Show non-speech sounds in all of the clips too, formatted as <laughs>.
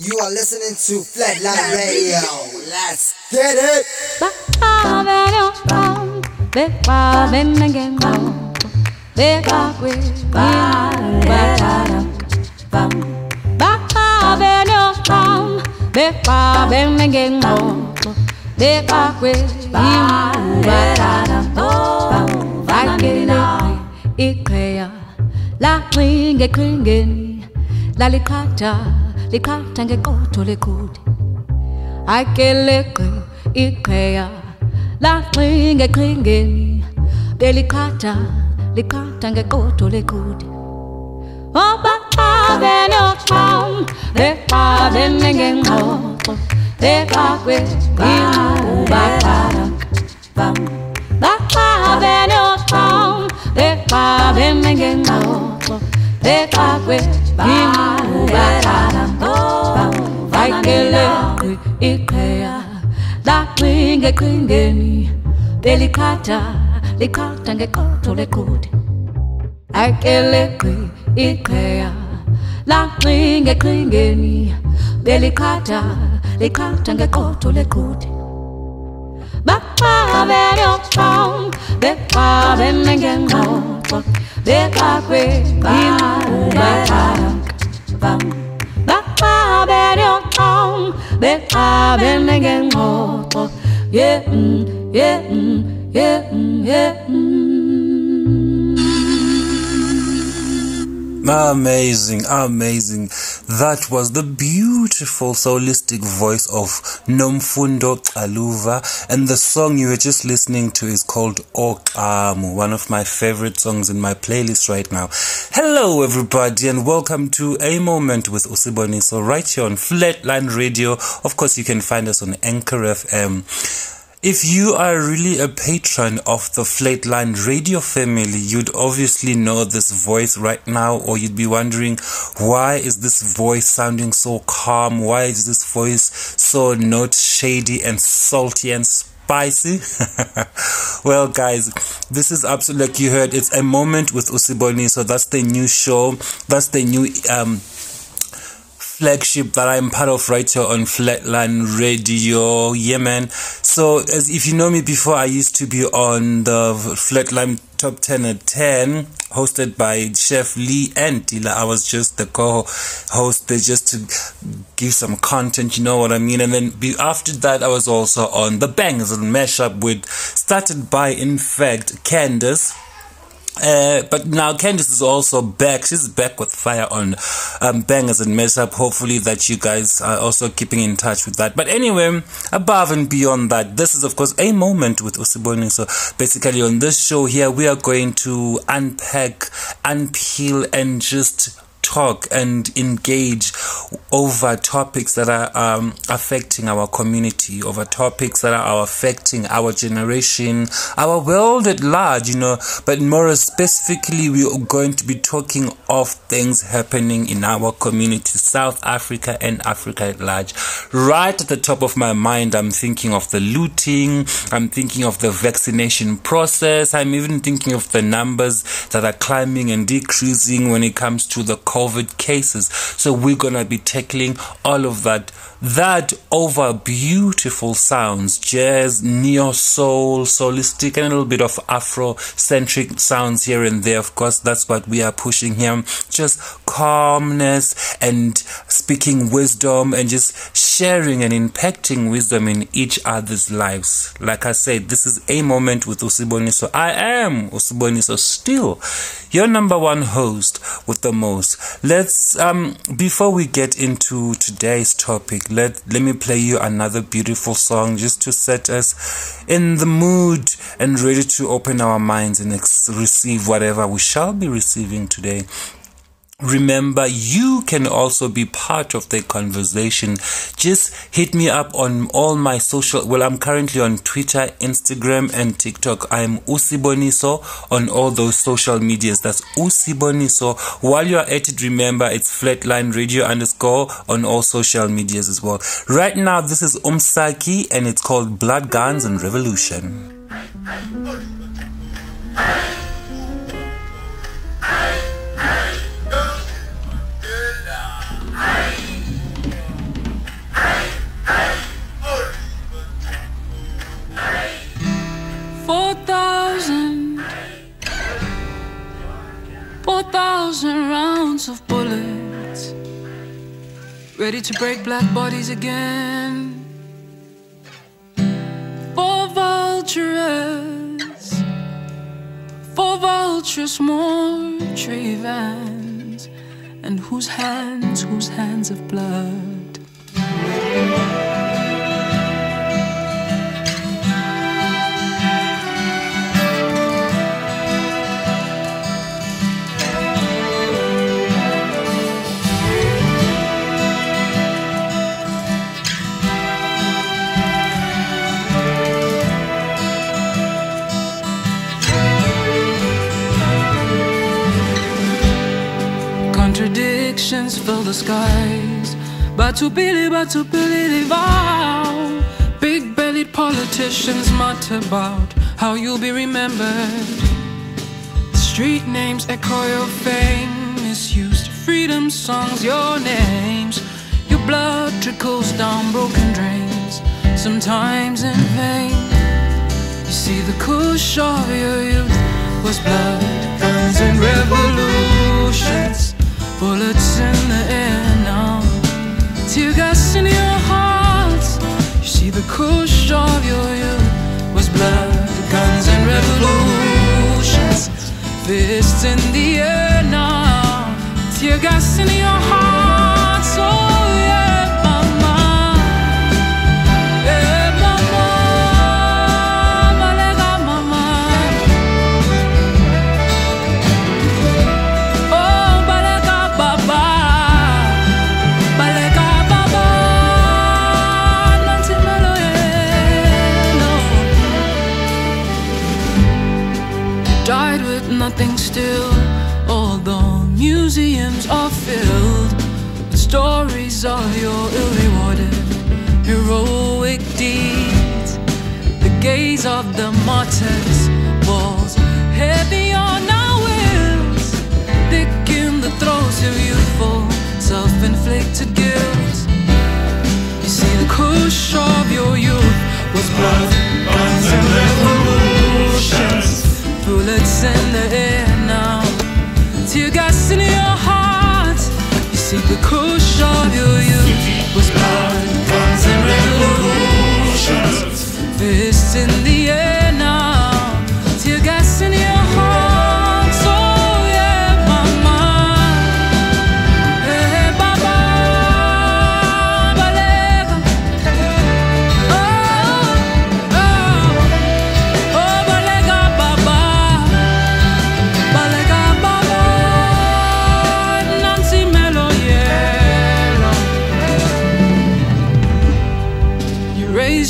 You are listening to Flatline Radio. Let's get it. Iqheya laxinge qhingeni lalikhatha likhatha ngeqotho lekhudi akeleqe iqheya laxinge qhingeni. Belikhatha likhatha ngeqotho lekhudi obaxabene oxham bexabene ngengxoxo bexakwe ingxubaxaka baxabene oxham bexabene ngengxoxo bexakwe ingxubaxaka ayikeleqe iqheya laxinge qhingeni belikhatha likhatha ngeqotho lekhudi ayikeleqe iqheya laxinge qhingeni belikhatha likhatha ngeqotho lekhudi baxabene oxham bexabene ngengxoxo bexakwe ingxubaxaka baxabene oxham bexabene ngengxoxo yeah mm, yeah mm, yeah mm, yeah Amazing, amazing. That was the beautiful solistic voice of Nomfundo Xaluva. And the song you were just listening to is called Okamu, one of my favorite songs in my playlist right now. Hello, everybody, and welcome to A Moment with Usiboni. So, right here on Flatline Radio. Of course, you can find us on Anchor FM. If you are really a patron of the Flatline radio family, you'd obviously know this voice right now, or you'd be wondering, why is this voice sounding so calm? Why is this voice so not shady and salty and spicy? <laughs> well, guys, this is absolutely like you heard, it's a moment with Usiboni. So that's the new show. That's the new, um, flagship that I'm part of right here on Flatline Radio. Yeah, man. So, as if you know me before, I used to be on the Flatline Top 10 at 10, hosted by Chef Lee and Dila. I was just the co-host there just to give some content, you know what I mean? And then be, after that, I was also on the Bangers and Mashup with, started by, in fact, Candace. Uh, but now Candice is also back. She's back with fire on um, bangers and mess up. Hopefully that you guys are also keeping in touch with that. But anyway, above and beyond that, this is of course a moment with Usiboni. So basically on this show here, we are going to unpack, unpeel, and just talk and engage over topics that are um, affecting our community, over topics that are affecting our generation, our world at large, you know. But more specifically, we are going to be talking of things happening in our community, South Africa and Africa at large. Right at the top of my mind, I'm thinking of the looting, I'm thinking of the vaccination process, I'm even thinking of the numbers that are climbing and decreasing when it comes to the COVID cases. So we're gonna be tackling all of that. That over beautiful sounds, jazz, neo soul, solistic, and a little bit of Afro centric sounds here and there. Of course, that's what we are pushing here. Just calmness and speaking wisdom and just sharing and impacting wisdom in each other's lives. Like I said, this is a moment with Usiboni. So I am Usiboni. So still your number one host with the most. Let's um before we get into today's topic, let let me play you another beautiful song just to set us in the mood and ready to open our minds and ex- receive whatever we shall be receiving today. Remember, you can also be part of the conversation. Just hit me up on all my social. Well, I'm currently on Twitter, Instagram, and TikTok. I'm Usiboniso on all those social medias. That's Usiboniso. While you're at it, remember it's Flatline Radio underscore on all social medias as well. Right now, this is Umsaki, and it's called Blood Guns and Revolution. Ready to break black bodies again. For vultures, for vultures, more tree vans, and whose hands, whose hands of blood. The skies. Batupili, batupili, vow. Big bellied politicians mutter about how you'll be remembered. Street names echo your fame, misused freedom songs, your names. Your blood trickles down broken drains, sometimes in vain. You see, the kush of your youth was blood, guns, and revolutions. Bullets in the air now, tear gas in your heart. You see, the crush of your youth was blood, guns, and revolutions. Fists in the air now, tear gas in your hearts. Stories of your ill rewarded heroic deeds. The gaze of the martyrs falls heavy on our wills, thick in the throes of youthful self inflicted guilt. You see, the kush of your youth was blood, guns, and revolutions. Bullets in the air now, tear gas in your heart. You see, the kush Fists in the air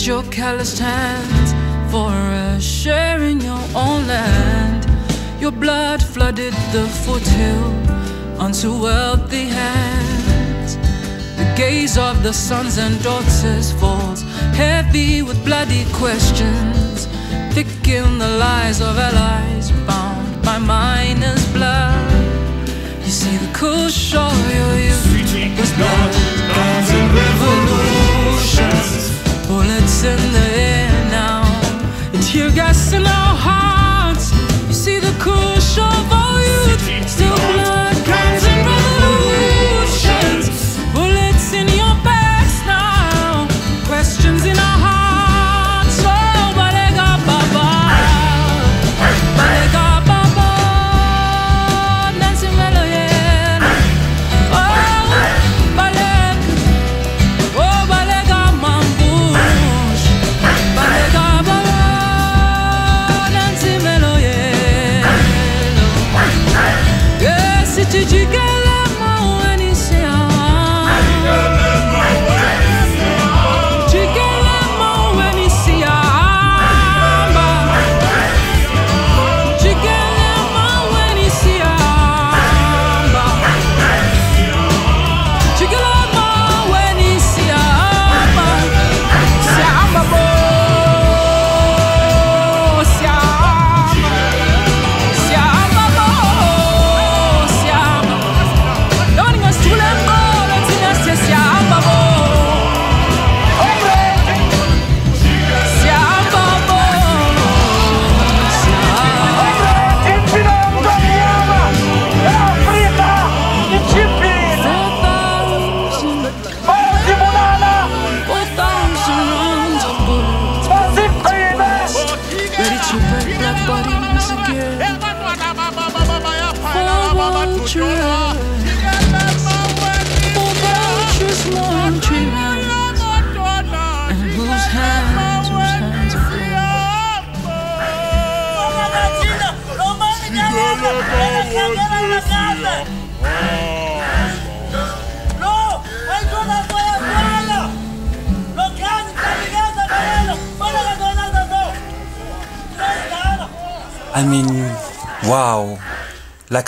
your calloused hands for in your own land. Your blood flooded the foothill onto wealthy hands. The gaze of the sons and daughters falls heavy with bloody questions. Thick in the lies of allies bound by miners' blood. You see the kush of your youth was blood, guns and revolutions. Bullets in the air now, and tear gas in our hearts. You see the of our youth, still blood,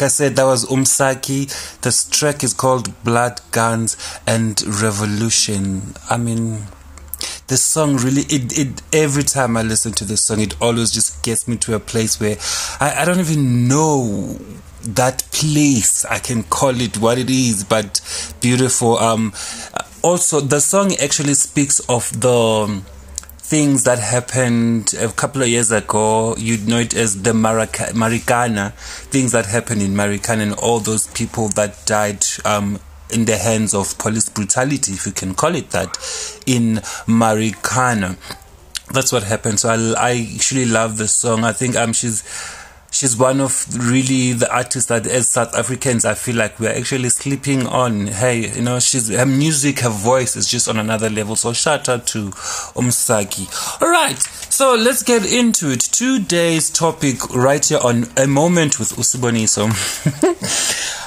Like I said, that was Umsaki. This track is called Blood, Guns, and Revolution. I mean, this song really, it, it, every time I listen to this song, it always just gets me to a place where I, I don't even know that place. I can call it what it is, but beautiful. Um, also, the song actually speaks of the, things that happened a couple of years ago. You'd know it as the Marikana, things that happened in Marikana and all those people that died um, in the hands of police brutality, if you can call it that, in Marikana. That's what happened. So I, I actually love the song. I think um she's she's one of really the artists that as South Africans I feel like we're actually sleeping on. Hey, you know, she's her music, her voice is just on another level. So shout out to Umsaki. Alright, so let's get into it. Today's topic right here on a moment with Usiboniso.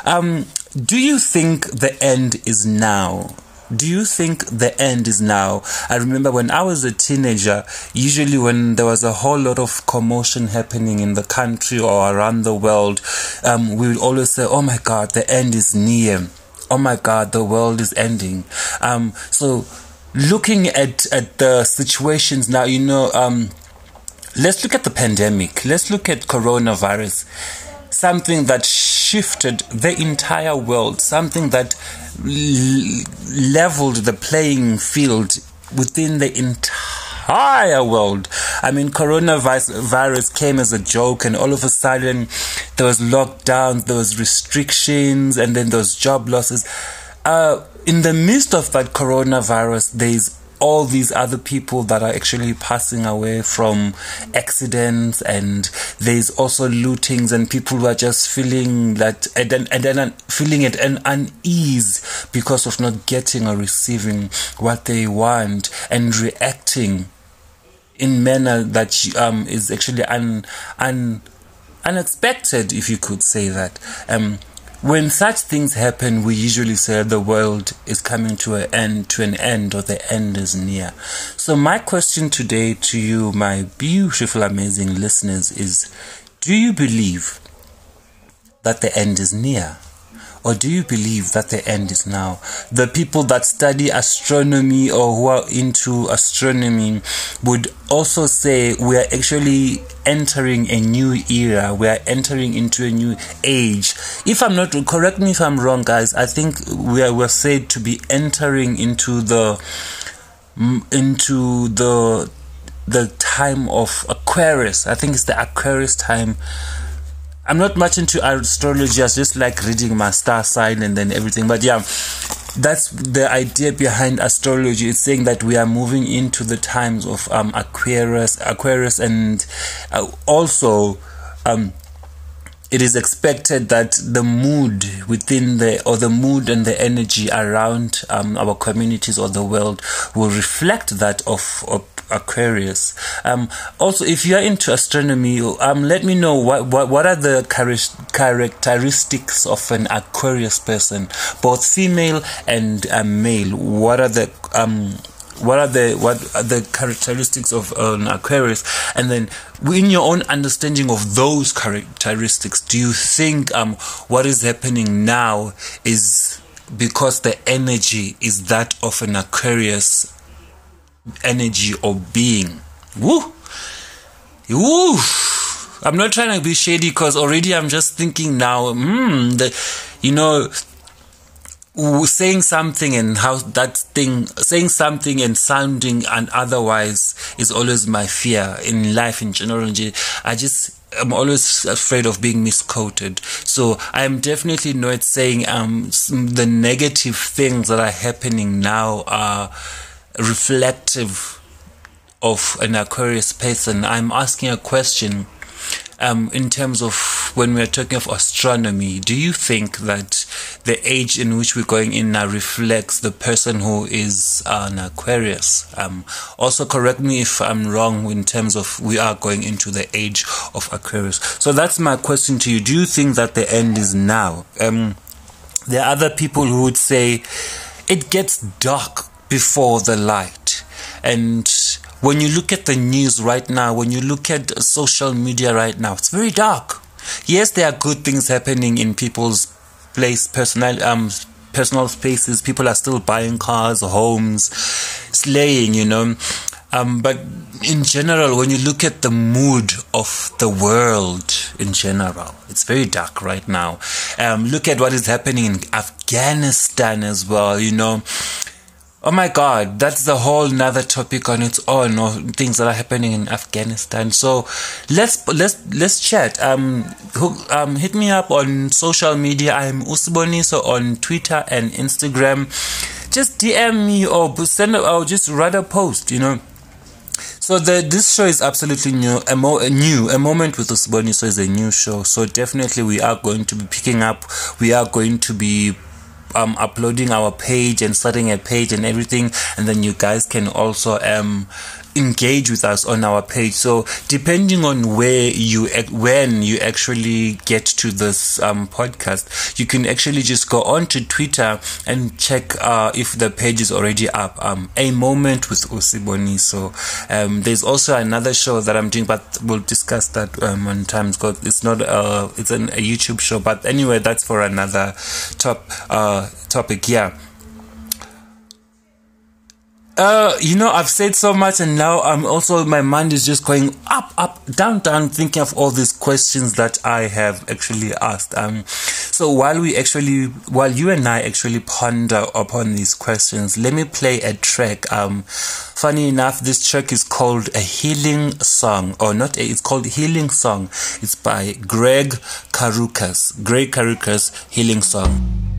<laughs> um, do you think the end is now? Do you think the end is now? I remember when I was a teenager, usually when there was a whole lot of commotion happening in the country or around the world, um, we would always say, Oh my God, the end is near. Oh my God, the world is ending. Um, so looking at, at the situations now, you know, um, let's look at the pandemic. Let's look at coronavirus. Something that shifted the entire world, something that leveled the playing field within the entire world. I mean, coronavirus came as a joke, and all of a sudden, there was lockdowns, there was restrictions, and then was job losses. Uh, in the midst of that coronavirus, there's all these other people that are actually passing away from accidents and there's also lootings and people who are just feeling that and then, and then feeling at an unease because of not getting or receiving what they want and reacting in manner that um, is actually un, un, unexpected if you could say that. Um, when such things happen, we usually say the world is coming to an end, to an end, or the end is near. So my question today to you, my beautiful, amazing listeners, is: Do you believe that the end is near? Or do you believe that the end is now? The people that study astronomy or who are into astronomy would also say we are actually entering a new era. We are entering into a new age. If I'm not, correct me if I'm wrong, guys. I think we are, we're said to be entering into the, into the, the time of Aquarius. I think it's the Aquarius time I'm not much into astrology. I just like reading my star sign and then everything. But yeah, that's the idea behind astrology. It's saying that we are moving into the times of um, Aquarius, Aquarius, and uh, also um, it is expected that the mood within the or the mood and the energy around um, our communities or the world will reflect that of, of Aquarius. Um, also, if you are into astronomy, um, let me know what, what, what are the characteristics of an Aquarius person, both female and um, male. What are the um, what are the what are the characteristics of an Aquarius? And then, in your own understanding of those characteristics, do you think um, what is happening now is because the energy is that of an Aquarius energy of being. Woo! Woo! I'm not trying to be shady because already I'm just thinking now, hmm, you know, saying something and how that thing, saying something and sounding and otherwise is always my fear in life in general. I just, I'm always afraid of being misquoted. So I'm definitely not saying um the negative things that are happening now are reflective of an Aquarius person, I'm asking a question um, in terms of when we're talking of astronomy. Do you think that the age in which we're going in now reflects the person who is an Aquarius? Um, also, correct me if I'm wrong in terms of we are going into the age of Aquarius. So that's my question to you. Do you think that the end is now? Um, there are other people who would say it gets dark before the light. And when you look at the news right now, when you look at social media right now, it's very dark. Yes, there are good things happening in people's place, personal, um, personal spaces. People are still buying cars, homes, slaying, you know. Um, but in general, when you look at the mood of the world in general, it's very dark right now. Um, look at what is happening in Afghanistan as well, you know. Oh my God, that's a whole another topic on its own, or things that are happening in Afghanistan. So let's let's let's chat. Um, hook, um, hit me up on social media. I'm Usboni, so on Twitter and Instagram. Just DM me or send or just write a post. You know. So the this show is absolutely new. A, mo- new a moment with Usiboniso is a new show. So definitely we are going to be picking up. We are going to be um, uploading our page and starting a page and everything, and then you guys can also um, engage with us on our page. So depending on where you when you actually get to this um, podcast, you can actually just go on to Twitter and check uh, if the page is already up. Um, a moment with Usiboni. So um, there's also another show that I'm doing, but we'll discuss that um, when time's got. It's not uh, it's an, a YouTube show, but anyway, that's for another top uh, topic. Yeah. Uh, you know, I've said so much, and now I'm also my mind is just going up, up, down, down, thinking of all these questions that I have actually asked. Um, so while we actually, while you and I actually ponder upon these questions, let me play a track. Um, funny enough, this track is called a healing song, or not? A, it's called healing song. It's by Gregg Karukas. Gregg Karukas healing song.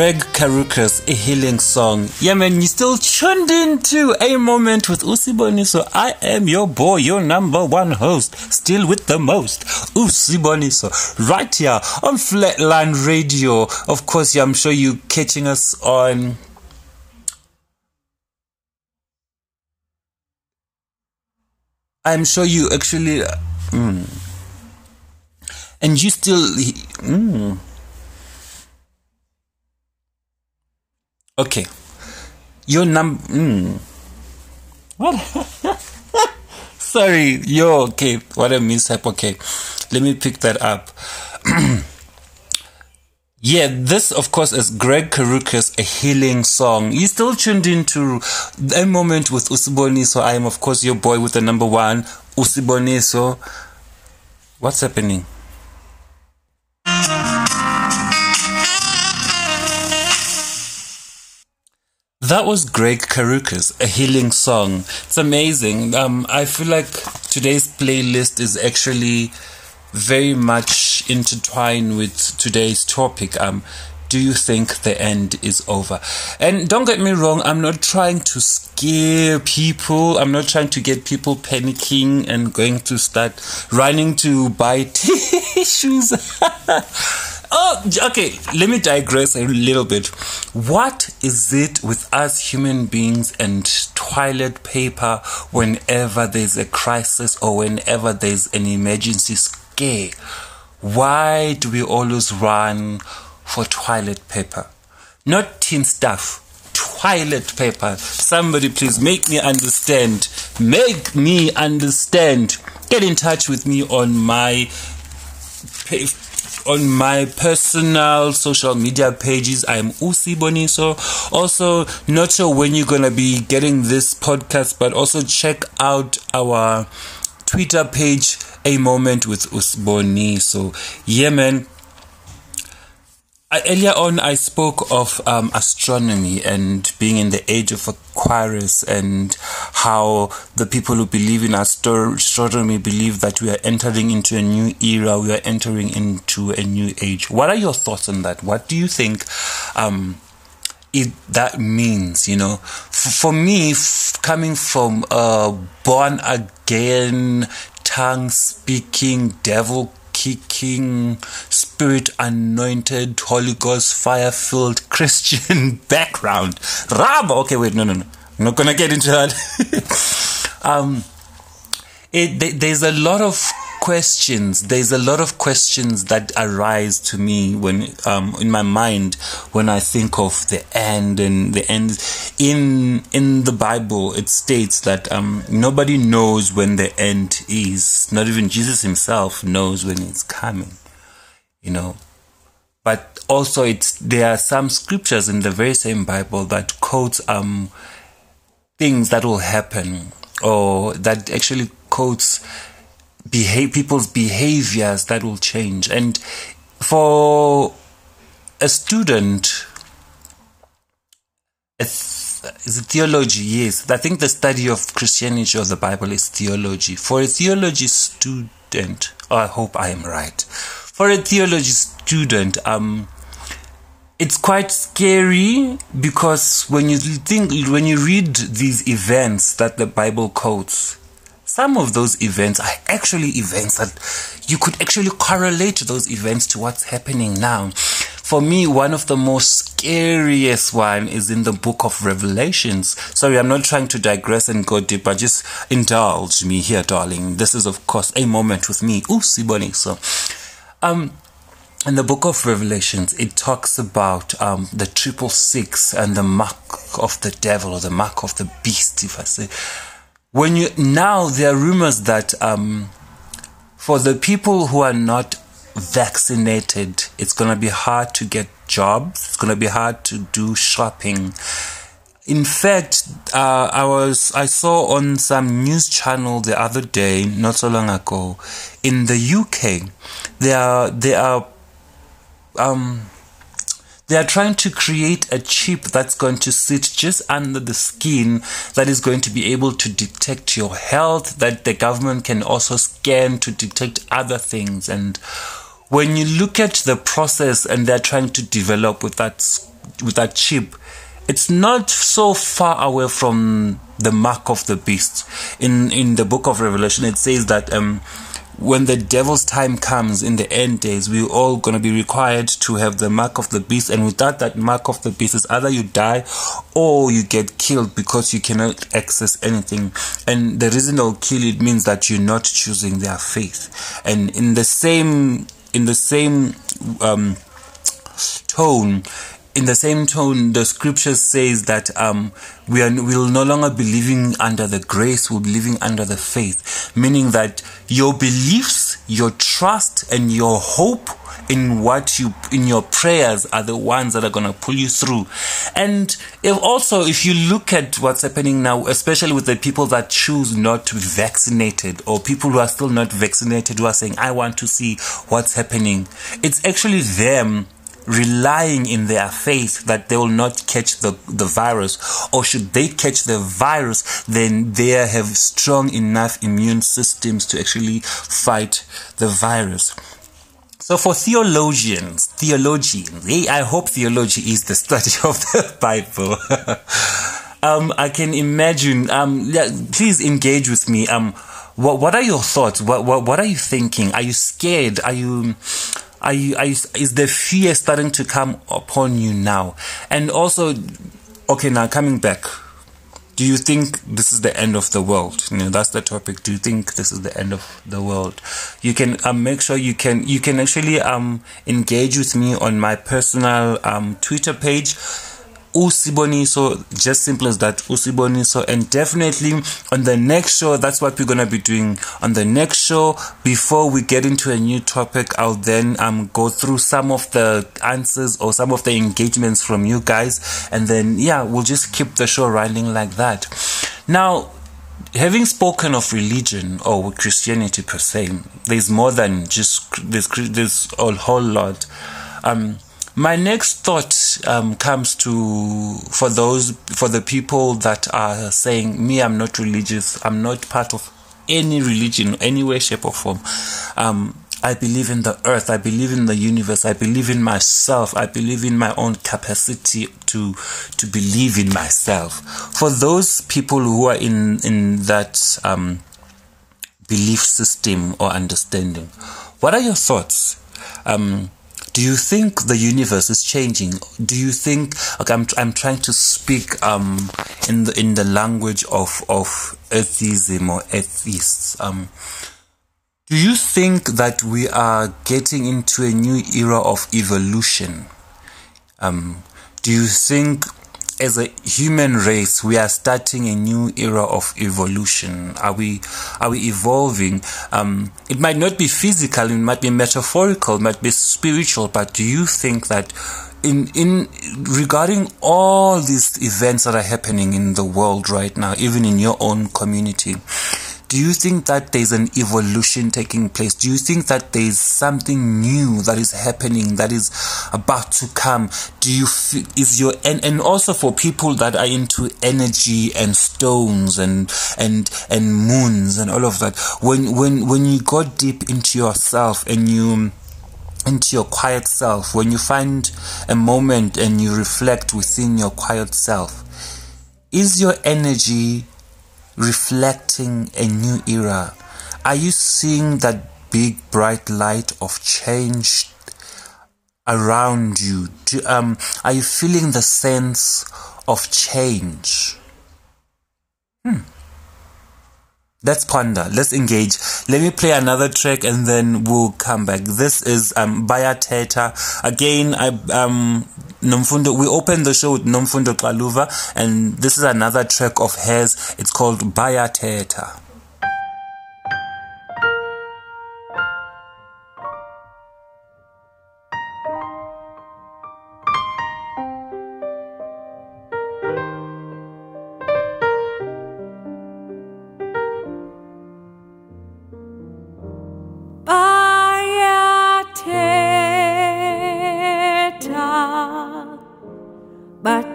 Gregg Karukas, a healing song. Yeah, man, you still tuned into a moment with Usiboniso. I am your boy, your number one host, still with the most, Usiboniso, right here on Flatline Radio. Of course, yeah, I'm sure you're catching us on. I'm sure you actually. Mm, and you still. Mm, Okay. Your num. Mm. What? <laughs> Sorry. Yo. Okay. What a mishap. Okay. Let me pick that up. <clears throat> yeah, this, of course, is Gregg Karukas, a healing song. You still tuned into a moment with Usiboniso. I am, of course, your boy with the number one, Usiboniso. What's happening? That was Gregg Karukas, a healing song. It's amazing. Um, I feel like today's playlist is actually very much intertwined with today's topic. Um, do you think the end is over? And don't get me wrong, I'm not trying to scare people. I'm not trying to get people panicking and going to start running to buy <laughs> tissues. Oh, okay. Let me digress a little bit. What is it with us human beings and toilet paper whenever there's a crisis or whenever there's an emergency scare? Why do we always run for toilet paper? Not tin stuff. Toilet paper. Somebody please make me understand. Make me understand. Get in touch with me on my on my personal social media pages. I'm Usi Boniso. Also, not sure when you're gonna be getting this podcast, but also check out our Twitter page, A Moment with Usboni. So, yeah. Earlier on, I spoke of um, astronomy and being in the age of Aquarius, and how the people who believe in astronomy believe that we are entering into a new era, we are entering into a new age. What are your thoughts on that? What do you think? Um, it that means you know F- for me f- coming from a born again tongue speaking devil kicking, spirit anointed, Holy Ghost fire filled <laughs> Christian background. Rab. Okay, wait, no, no, no. I'm not gonna get into that. <laughs> um, it, there's a lot of questions. There's a lot of questions that arise to me when, um, in my mind when I think of the end and the end. In in the Bible, it states that um, nobody knows when the end is. Not even Jesus Himself knows when it's coming. You know, but also it's there are some scriptures in the very same Bible that quotes um things that will happen or that actually quotes behave people's behaviors that will change. And for a student it's, is it theology? Yes. I think the study of christianity or the bible is theology. For a theology student oh, i hope i am right. For a theology student um it's quite scary because when you think when you read these events that the bible quotes some of those events are actually events that you could actually correlate those events to what's happening now. for me, one of the most scariest one is in the book of Revelations. Sorry, I'm not trying to digress and go deep, but just indulge me here, darling. This is, of course, a moment with me. Ooh, Siboni. So, um, in the book of Revelations, it talks about um, the triple six and the mark of the devil or the mark of the beast, if I say. When you now there are rumors that um, for the people who are not vaccinated, it's going to be hard to get jobs. It's going to be hard to do shopping. In fact, uh, I was I saw on some news channel the other day, not so long ago, in the UK, there are there are um they are trying to create a chip that's going to sit just under the skin that is going to be able to detect your health that the government can also scan to detect other things. And when you look at the process and they're trying to develop with that with that chip it's not so far away from the mark of the beast. In in the book of revelation it says that um when the devil's time comes in the end days, we're all going to be required to have the mark of the beast. And without that mark of the beast, is either you die or you get killed because you cannot access anything. And the reason they'll kill it means that you're not choosing their faith. And in the same, in the same, um, tone, in the same tone, the scripture says that um, we are will no longer be living under the grace, we'll be living under the faith, meaning that your beliefs, your trust, and your hope in what you in your prayers are the ones that are going to pull you through. And if also if you look at what's happening now especially with the people that choose not to be vaccinated or people who are still not vaccinated who are saying i want to see what's happening it's actually them relying in their faith that they will not catch the, the virus, or should they catch the virus, then they have strong enough immune systems to actually fight the virus. So for theologians, theologians, I hope theology is the study <laughs> of the Bible. <laughs> um, I can imagine. Um, yeah, please engage with me. Um, what what are your thoughts? What what what are you thinking? Are you scared? Are you are you, are you, is the fear starting to come upon you now? And also, okay, now coming back, do you think this is the end of the world? You know, that's the topic. Do you think this is the end of the world? You can um, make sure you can you can actually um, engage with me on my personal um, Twitter page Usiboniso, just simple as that, Usiboniso. And definitely on the next show, that's what we're to be doing. On the next show, before we get into a new topic, I'll then um, go through some of the answers or some of the engagements from you guys. And then, yeah, we'll just keep the show running like that. Now, having spoken of religion or Christianity per se, there's more than just, there's, there's a whole lot. Um, my next thought um, comes to for those for the people that are saying me i'm not religious i'm not part of any religion any way shape or form um, I believe in the earth. I believe in the universe. I believe in myself. I believe in my own capacity to to believe in myself. For those people who are in in that um, belief system or understanding, what are your thoughts? Um, do you think the universe is changing? Do you think okay, I'm I'm trying to speak um in the in the language of of atheism or atheists um do you think that we are getting into a new era of evolution? Um, do you think as a human race, we are starting a new era of evolution. Are we, are we evolving? Um, it might not be physical, it might be metaphorical, it might be spiritual, but do you think that in, in regarding all these events that are happening in the world right now, even in your own community, do you think that there's an evolution taking place? Do you think that there's something new that is happening that is about to come? Do you feel, is your and, and also for people that are into energy and stones and and and moons and all of that when when when you go deep into yourself and you into your quiet self when you find a moment and you reflect within your quiet self is your energy reflecting a new era? Are you seeing that big bright light of change around you? Do, um, are you feeling the sense of change? Hmm. Let's ponder. Let's engage. Let me play another track and then we'll come back. This is um Bayathetha. Again, I um Nomfundo. We opened the show with Nomfundo Xaluva and this is another track of hers. It's called Bayathetha.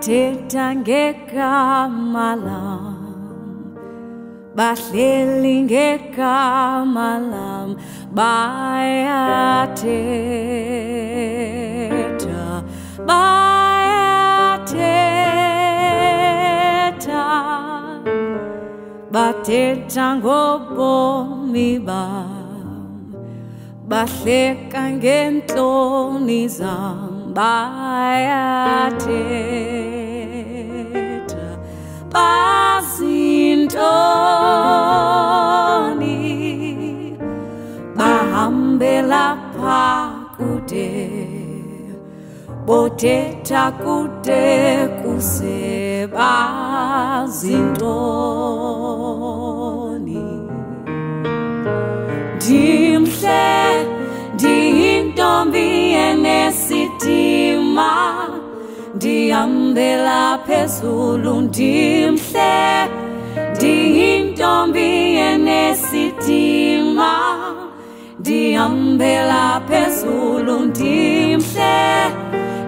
Bathetha ngegama lam bahleli ngegama lam bayathetha bayathetha bathetha ngobomi bam bahleka ngentloni zam. Bayathetha bazintoni bahambela phakude bothetha kude kusebazintoni. Ndimhle ndiyintombi enesidima ndihambela phezulu ndimhle ndiyintombi enesidima ndihambela phezulu ndimhle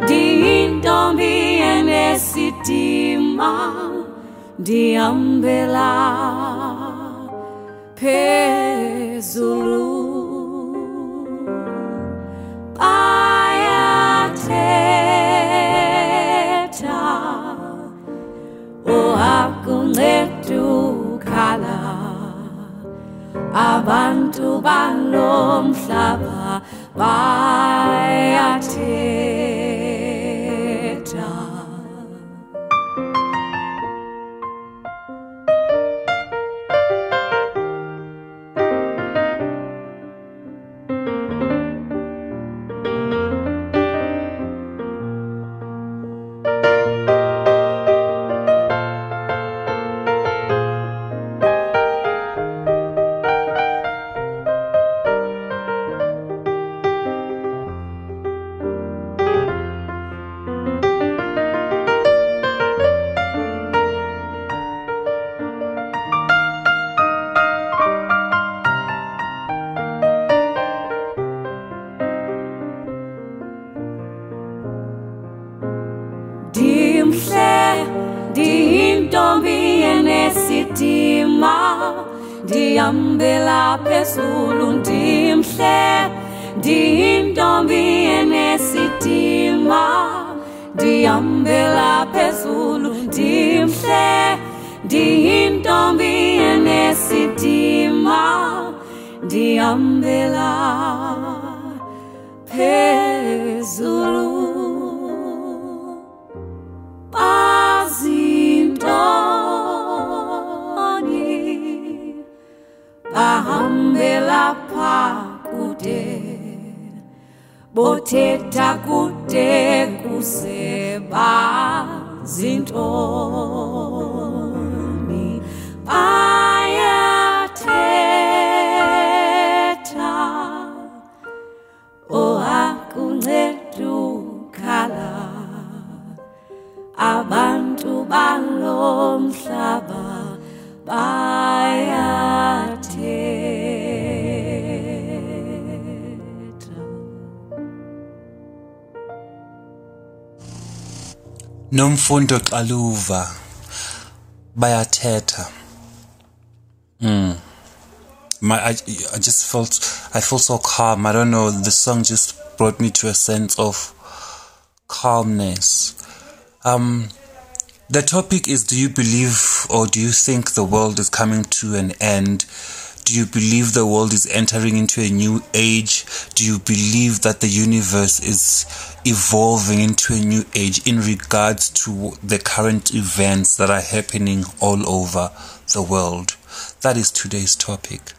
ndiyintombi enesidima ndihambela phezulu. Bayathetha uhakunceda er ukhala abantu balo mhlaba uthetha kude kuseba zintoni. Bayathetha oh, oakuncedukala abantu balo mhlaba bayaa Nomfundo Xaluva bayathetha. Mm. My I, I just felt I feel so calm. I don't know. The song just brought me to a sense of calmness. Um, the topic is: Do you believe or do you think the world is coming to an end? Do you believe the world is entering into a new age? Do you believe that the universe is evolving into a new age in regards to the current events that are happening all over the world? That is today's topic.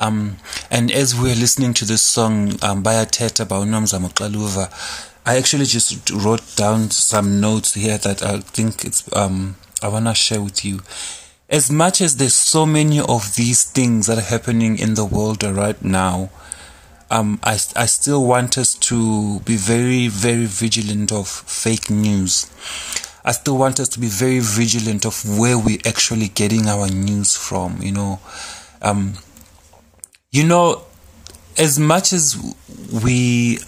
Um, and as we're listening to this song um, Bayathetha by I actually just wrote down some notes here that I think it's um, I wanna share with you. As much as there's so many of these things that are happening in the world right now, um, I, I still want us to be very, very vigilant of fake news. I still want us to be very vigilant of where we're actually getting our news from, you know. Um, you know, as much as we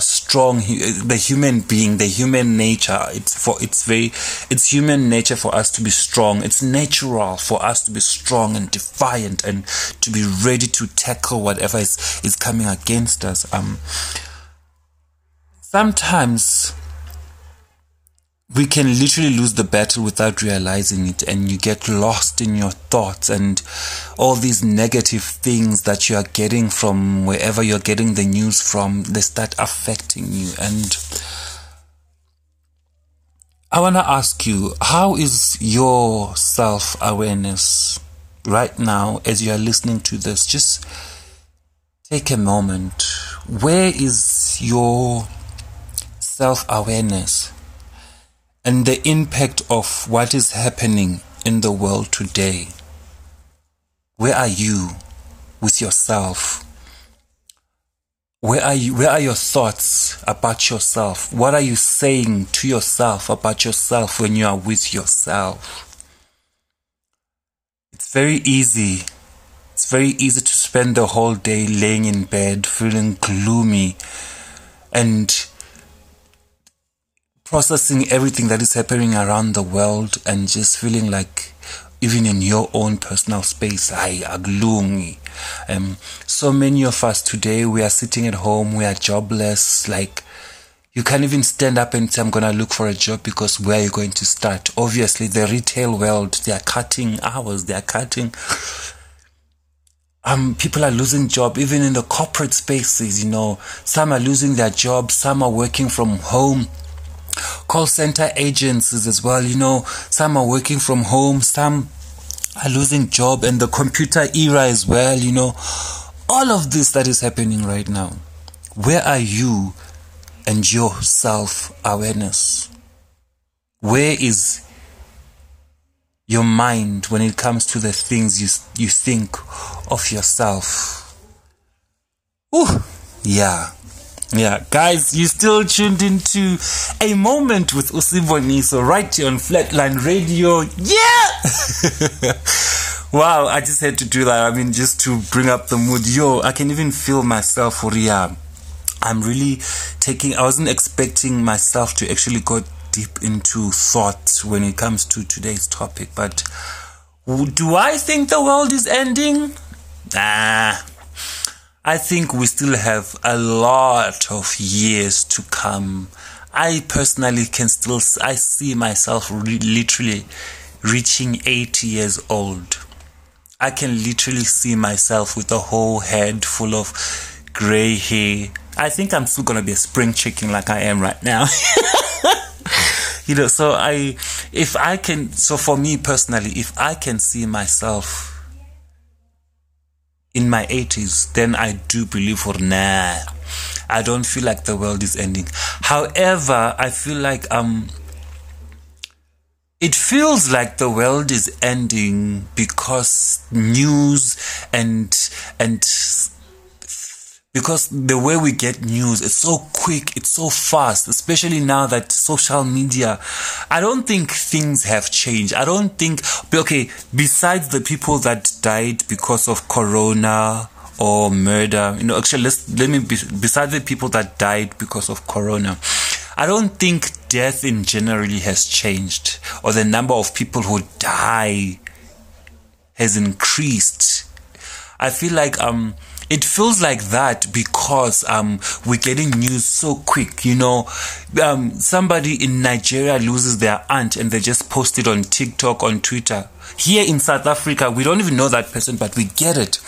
strong, the human being, the human nature, it's for, it's very, it's human nature for us to be strong. It's natural for us to be strong and defiant and to be ready to tackle whatever is, is coming against us. Um, sometimes we can literally lose the battle without realizing it and you get lost in your thoughts and all these negative things that you are getting from wherever you're getting the news from they start affecting you. And i want to ask you how is your self-awareness right now as you are listening to this? Just take a moment. Where is your self-awareness and the impact of what is happening in the world today. Where are you with yourself? Where are you, where are your thoughts about yourself? What are you saying to yourself about yourself when you are with yourself? It's very easy. It's very easy to spend the whole day laying in bed feeling gloomy and processing everything that is happening around the world and just feeling like even in your own personal space i gloomy um so many of us today we are sitting at home we are jobless like you can't even stand up and say i'm gonna look for a job because where are you going to start? Obviously the retail world they are cutting hours they are cutting. Um, people are losing job even in the corporate spaces you know. Some are losing their jobs some are working from home call center agencies as well. You know, some are working from home, some are losing job, and the computer era as well. You know, all of this that is happening right now. Where are you and your self awareness? Where is your mind when it comes to the things you you think of yourself? Ooh, yeah. Yeah, guys, you still tuned into a moment with Usiboniso right here on Flatline Radio. Yeah! <laughs> wow, I just had to do that. I mean, just to bring up the mood. Yo, I can even feel myself for yeah. I'm really taking, I wasn't expecting myself to actually go deep into thought when it comes to today's topic, but do I think the world is ending? Nah I think we still have a lot of years to come. I personally can still, I see myself re- literally reaching 80 years old. I can literally see myself with a whole head full of gray hair. I think I'm still gonna be a spring chicken like I am right now. <laughs> you know, so I, if I can, so for me personally, if I can see myself in my 80s, then I do believe for nah. I don't feel like the world is ending. However, I feel like um it feels like the world is ending because news and and because the way we get news it's so quick it's so fast especially now that social media i don't think things have changed. I don't think okay besides the people that died because of corona or murder you know actually let's let me be, besides the people that died because of corona i don't think death in generally has changed or the number of people who die has increased. I feel like um it feels like that because um, we're getting news so quick. You know, um, somebody in Nigeria loses their aunt and they just post it on TikTok, on Twitter. Here in South Africa, we don't even know that person, but we get it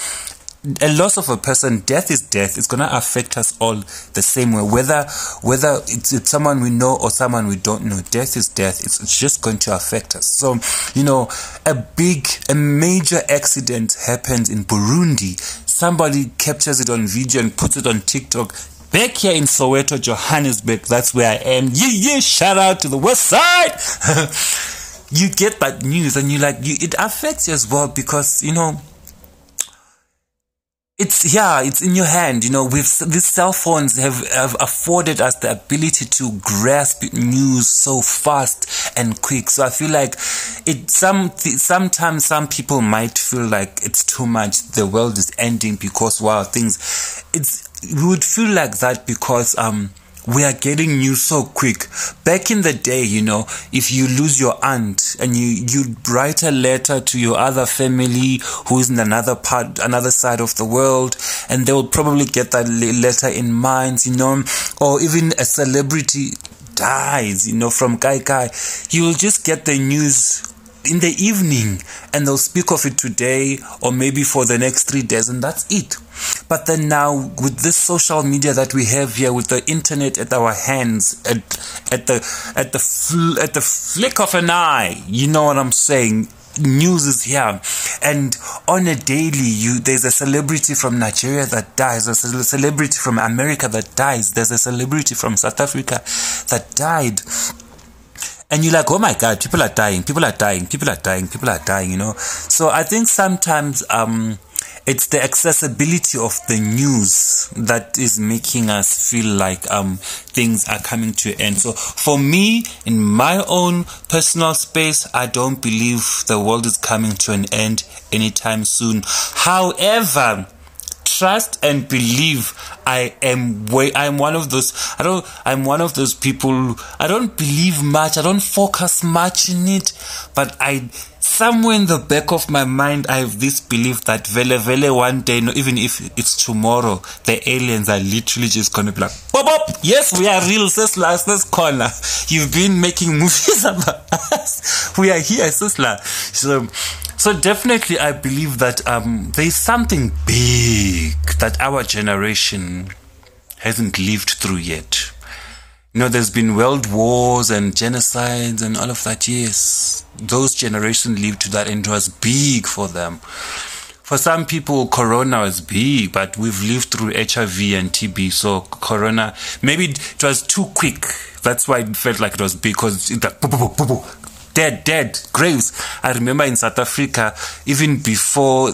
a loss of a person, death is death. It's gonna affect us all the same way, whether whether it's, it's someone we know or someone we don't know. Death is death. It's, it's just going to affect us. So, you know, a big, a major accident happens in Burundi. Somebody captures it on video and puts it on TikTok. Back here in Soweto, Johannesburg, that's where I am. Yeah, yeah. Shout out to the West Side. <laughs> you get that news and you like you, it affects you as well because you know it's yeah it's in your hand you know with these cell phones have, have afforded us the ability to grasp news so fast and quick so i feel like it some sometimes some people might feel like it's too much the world is ending because wow things it's we would feel like that because um we are getting news so quick. Back in the day, you know, if you lose your aunt and you, you write a letter to your other family who is in another part, another side of the world, and they will probably get that letter in minds, you know, or even a celebrity dies, you know, from Kai Kai, you will just get the news in the evening and they'll speak of it today or maybe for the next three days and that's it. But then now with this social media that we have here with the internet at our hands at, at the at the fl- at the flick of an eye, you know what I'm saying? news is here and on a daily you there's a celebrity from nigeria that dies a celebrity from america that dies there's a celebrity from south africa that died and you're like, oh my God, people are dying, people are dying, people are dying, people are dying, you know. So I think sometimes um, it's the accessibility of the news that is making us feel like um, things are coming to an end. So for me, in my own personal space, I don't believe the world is coming to an end anytime soon. However, trust and believe I am way I'm one of those I don't I'm one of those people I don't believe much I don't focus much in it but I somewhere in the back of my mind I have this belief that vele vele one day no, even if it's tomorrow the aliens are literally just gonna be like pop pop yes we are real Sisla this corner you've been making <laughs> movies about us. We are here Sisla so so definitely, I believe that um, there is something big that our generation hasn't lived through yet. You know, there's been world wars and genocides and all of that. Yes, those generations lived to that, and it was big for them. For some people, Corona was big, but we've lived through HIV and TB. So Corona, maybe it was too quick. That's why it felt like it was big because it like, dead, dead graves. I remember in South Africa, even before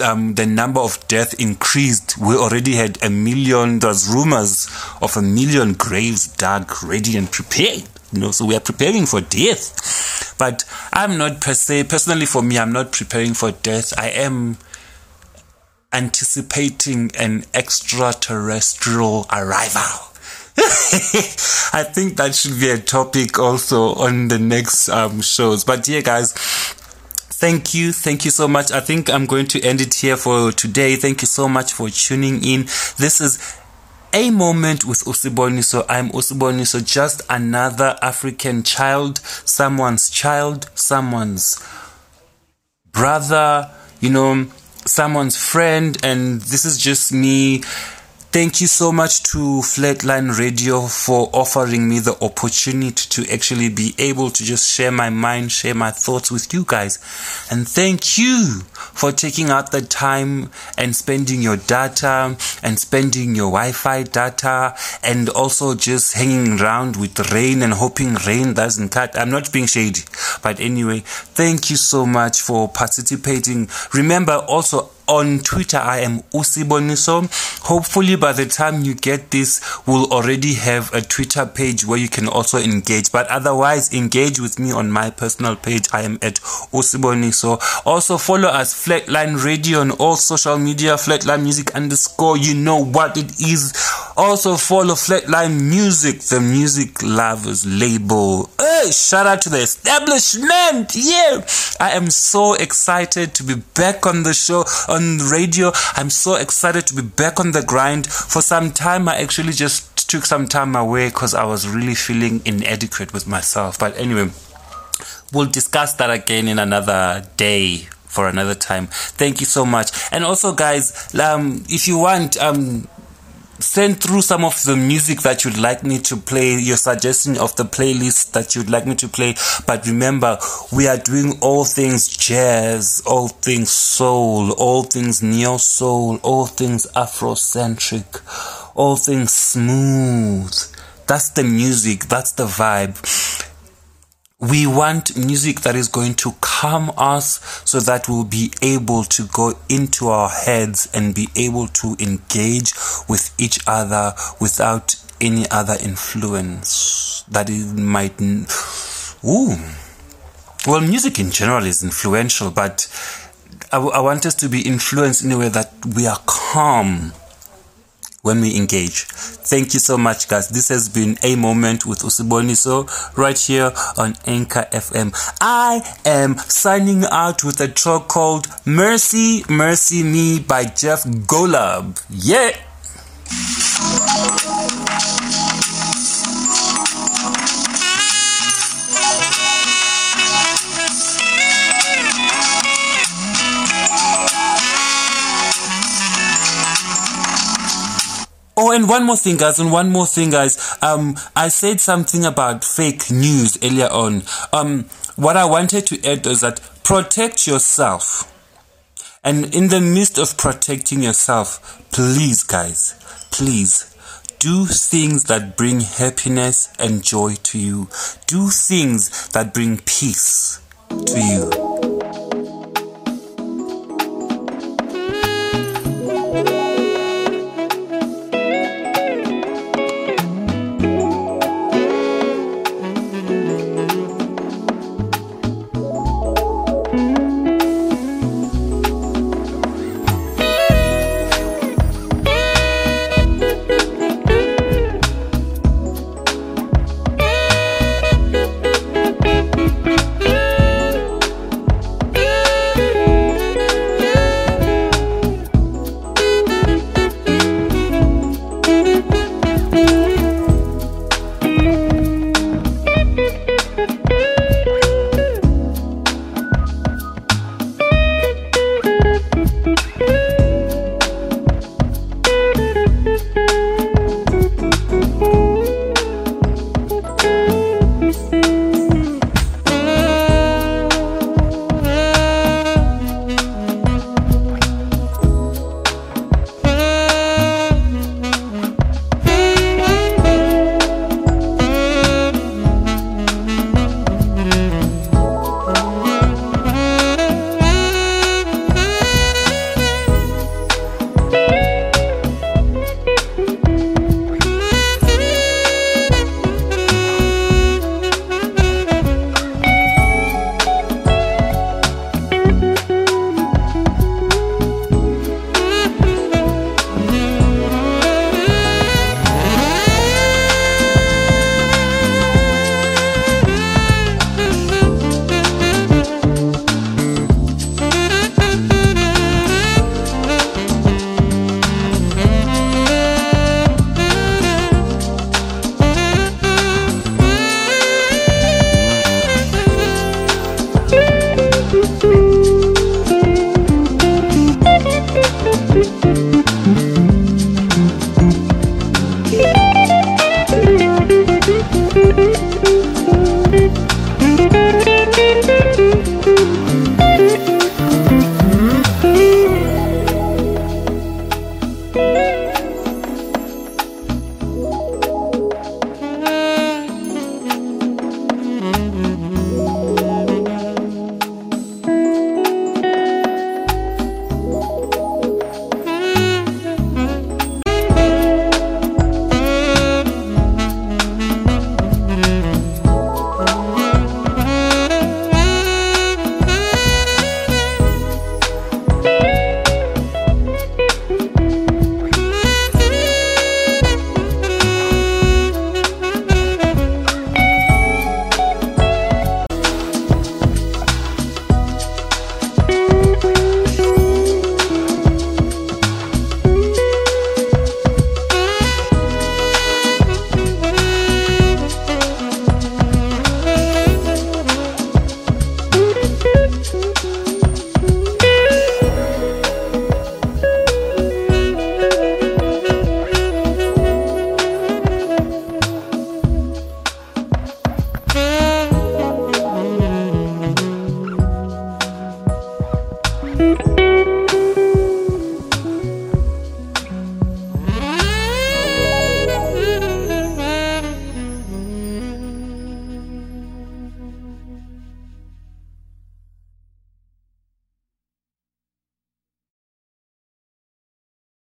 um, the number of deaths increased, we already had a million. There's rumors of a million graves dug, ready and prepared. You know, so we are preparing for death. But I'm not per se, personally for me, I'm not preparing for death. I am anticipating an extraterrestrial arrival. <laughs> I think that should be a topic also on the next um, shows. But yeah, guys, thank you. Thank you so much. I think I'm going to end it here for today. Thank you so much for tuning in. This is a moment with Usiboniso. I'm Usiboniso, just another African child, someone's child, someone's brother, you know, someone's friend, and this is just me Thank you so much to Flatline Radio for offering me the opportunity to actually be able to just share my mind, share my thoughts with you guys. And thank you for taking out the time and spending your data and spending your Wi-Fi data and also just hanging around with rain and hoping rain doesn't cut. I'm not being shady, but anyway, thank you so much for participating. Remember also on Twitter, I am Usiboniso. Hopefully, by the time you get this, we'll already have a Twitter page where you can also engage. But otherwise, engage with me on my personal page. I am at Usiboniso. Also, follow us, Flatline Radio, on all social media, Flatline Music underscore. You know what it is. Also follow Flatline Music, the music lovers label. Hey, shout out to the establishment. Yeah. I am so excited to be back on the show, on radio. I'm so excited to be back on the grind. For some time, I actually just took some time away because I was really feeling inadequate with myself. But anyway, we'll discuss that again in another day for another time. Thank you so much. And also, guys, um, if you want, um, send through some of the music that you'd like me to play, your suggestion of the playlist that you'd like me to play. But remember, we are doing all things jazz, all things soul, all things neo soul, all things Afrocentric, all things smooth. That's the music, that's the vibe. We want music that is going to calm us so that we'll be able to go into our heads and be able to engage with each other without any other influence that it might. Ooh. Well, music in general is influential, but I, I want us to be influenced in a way that we are calm when we engage. Thank you so much, guys. This has been a moment with Usiboniso right here on Anchor FM. I am signing out with a track called Mercy, Mercy Me by Jeff Golub. Yeah. And one more thing, guys, and one more thing, guys. Um, I said something about fake news earlier on. Um, what I wanted to add is that protect yourself. And in the midst of protecting yourself, please, guys, please do things that bring happiness and joy to you. Do things that bring peace to you.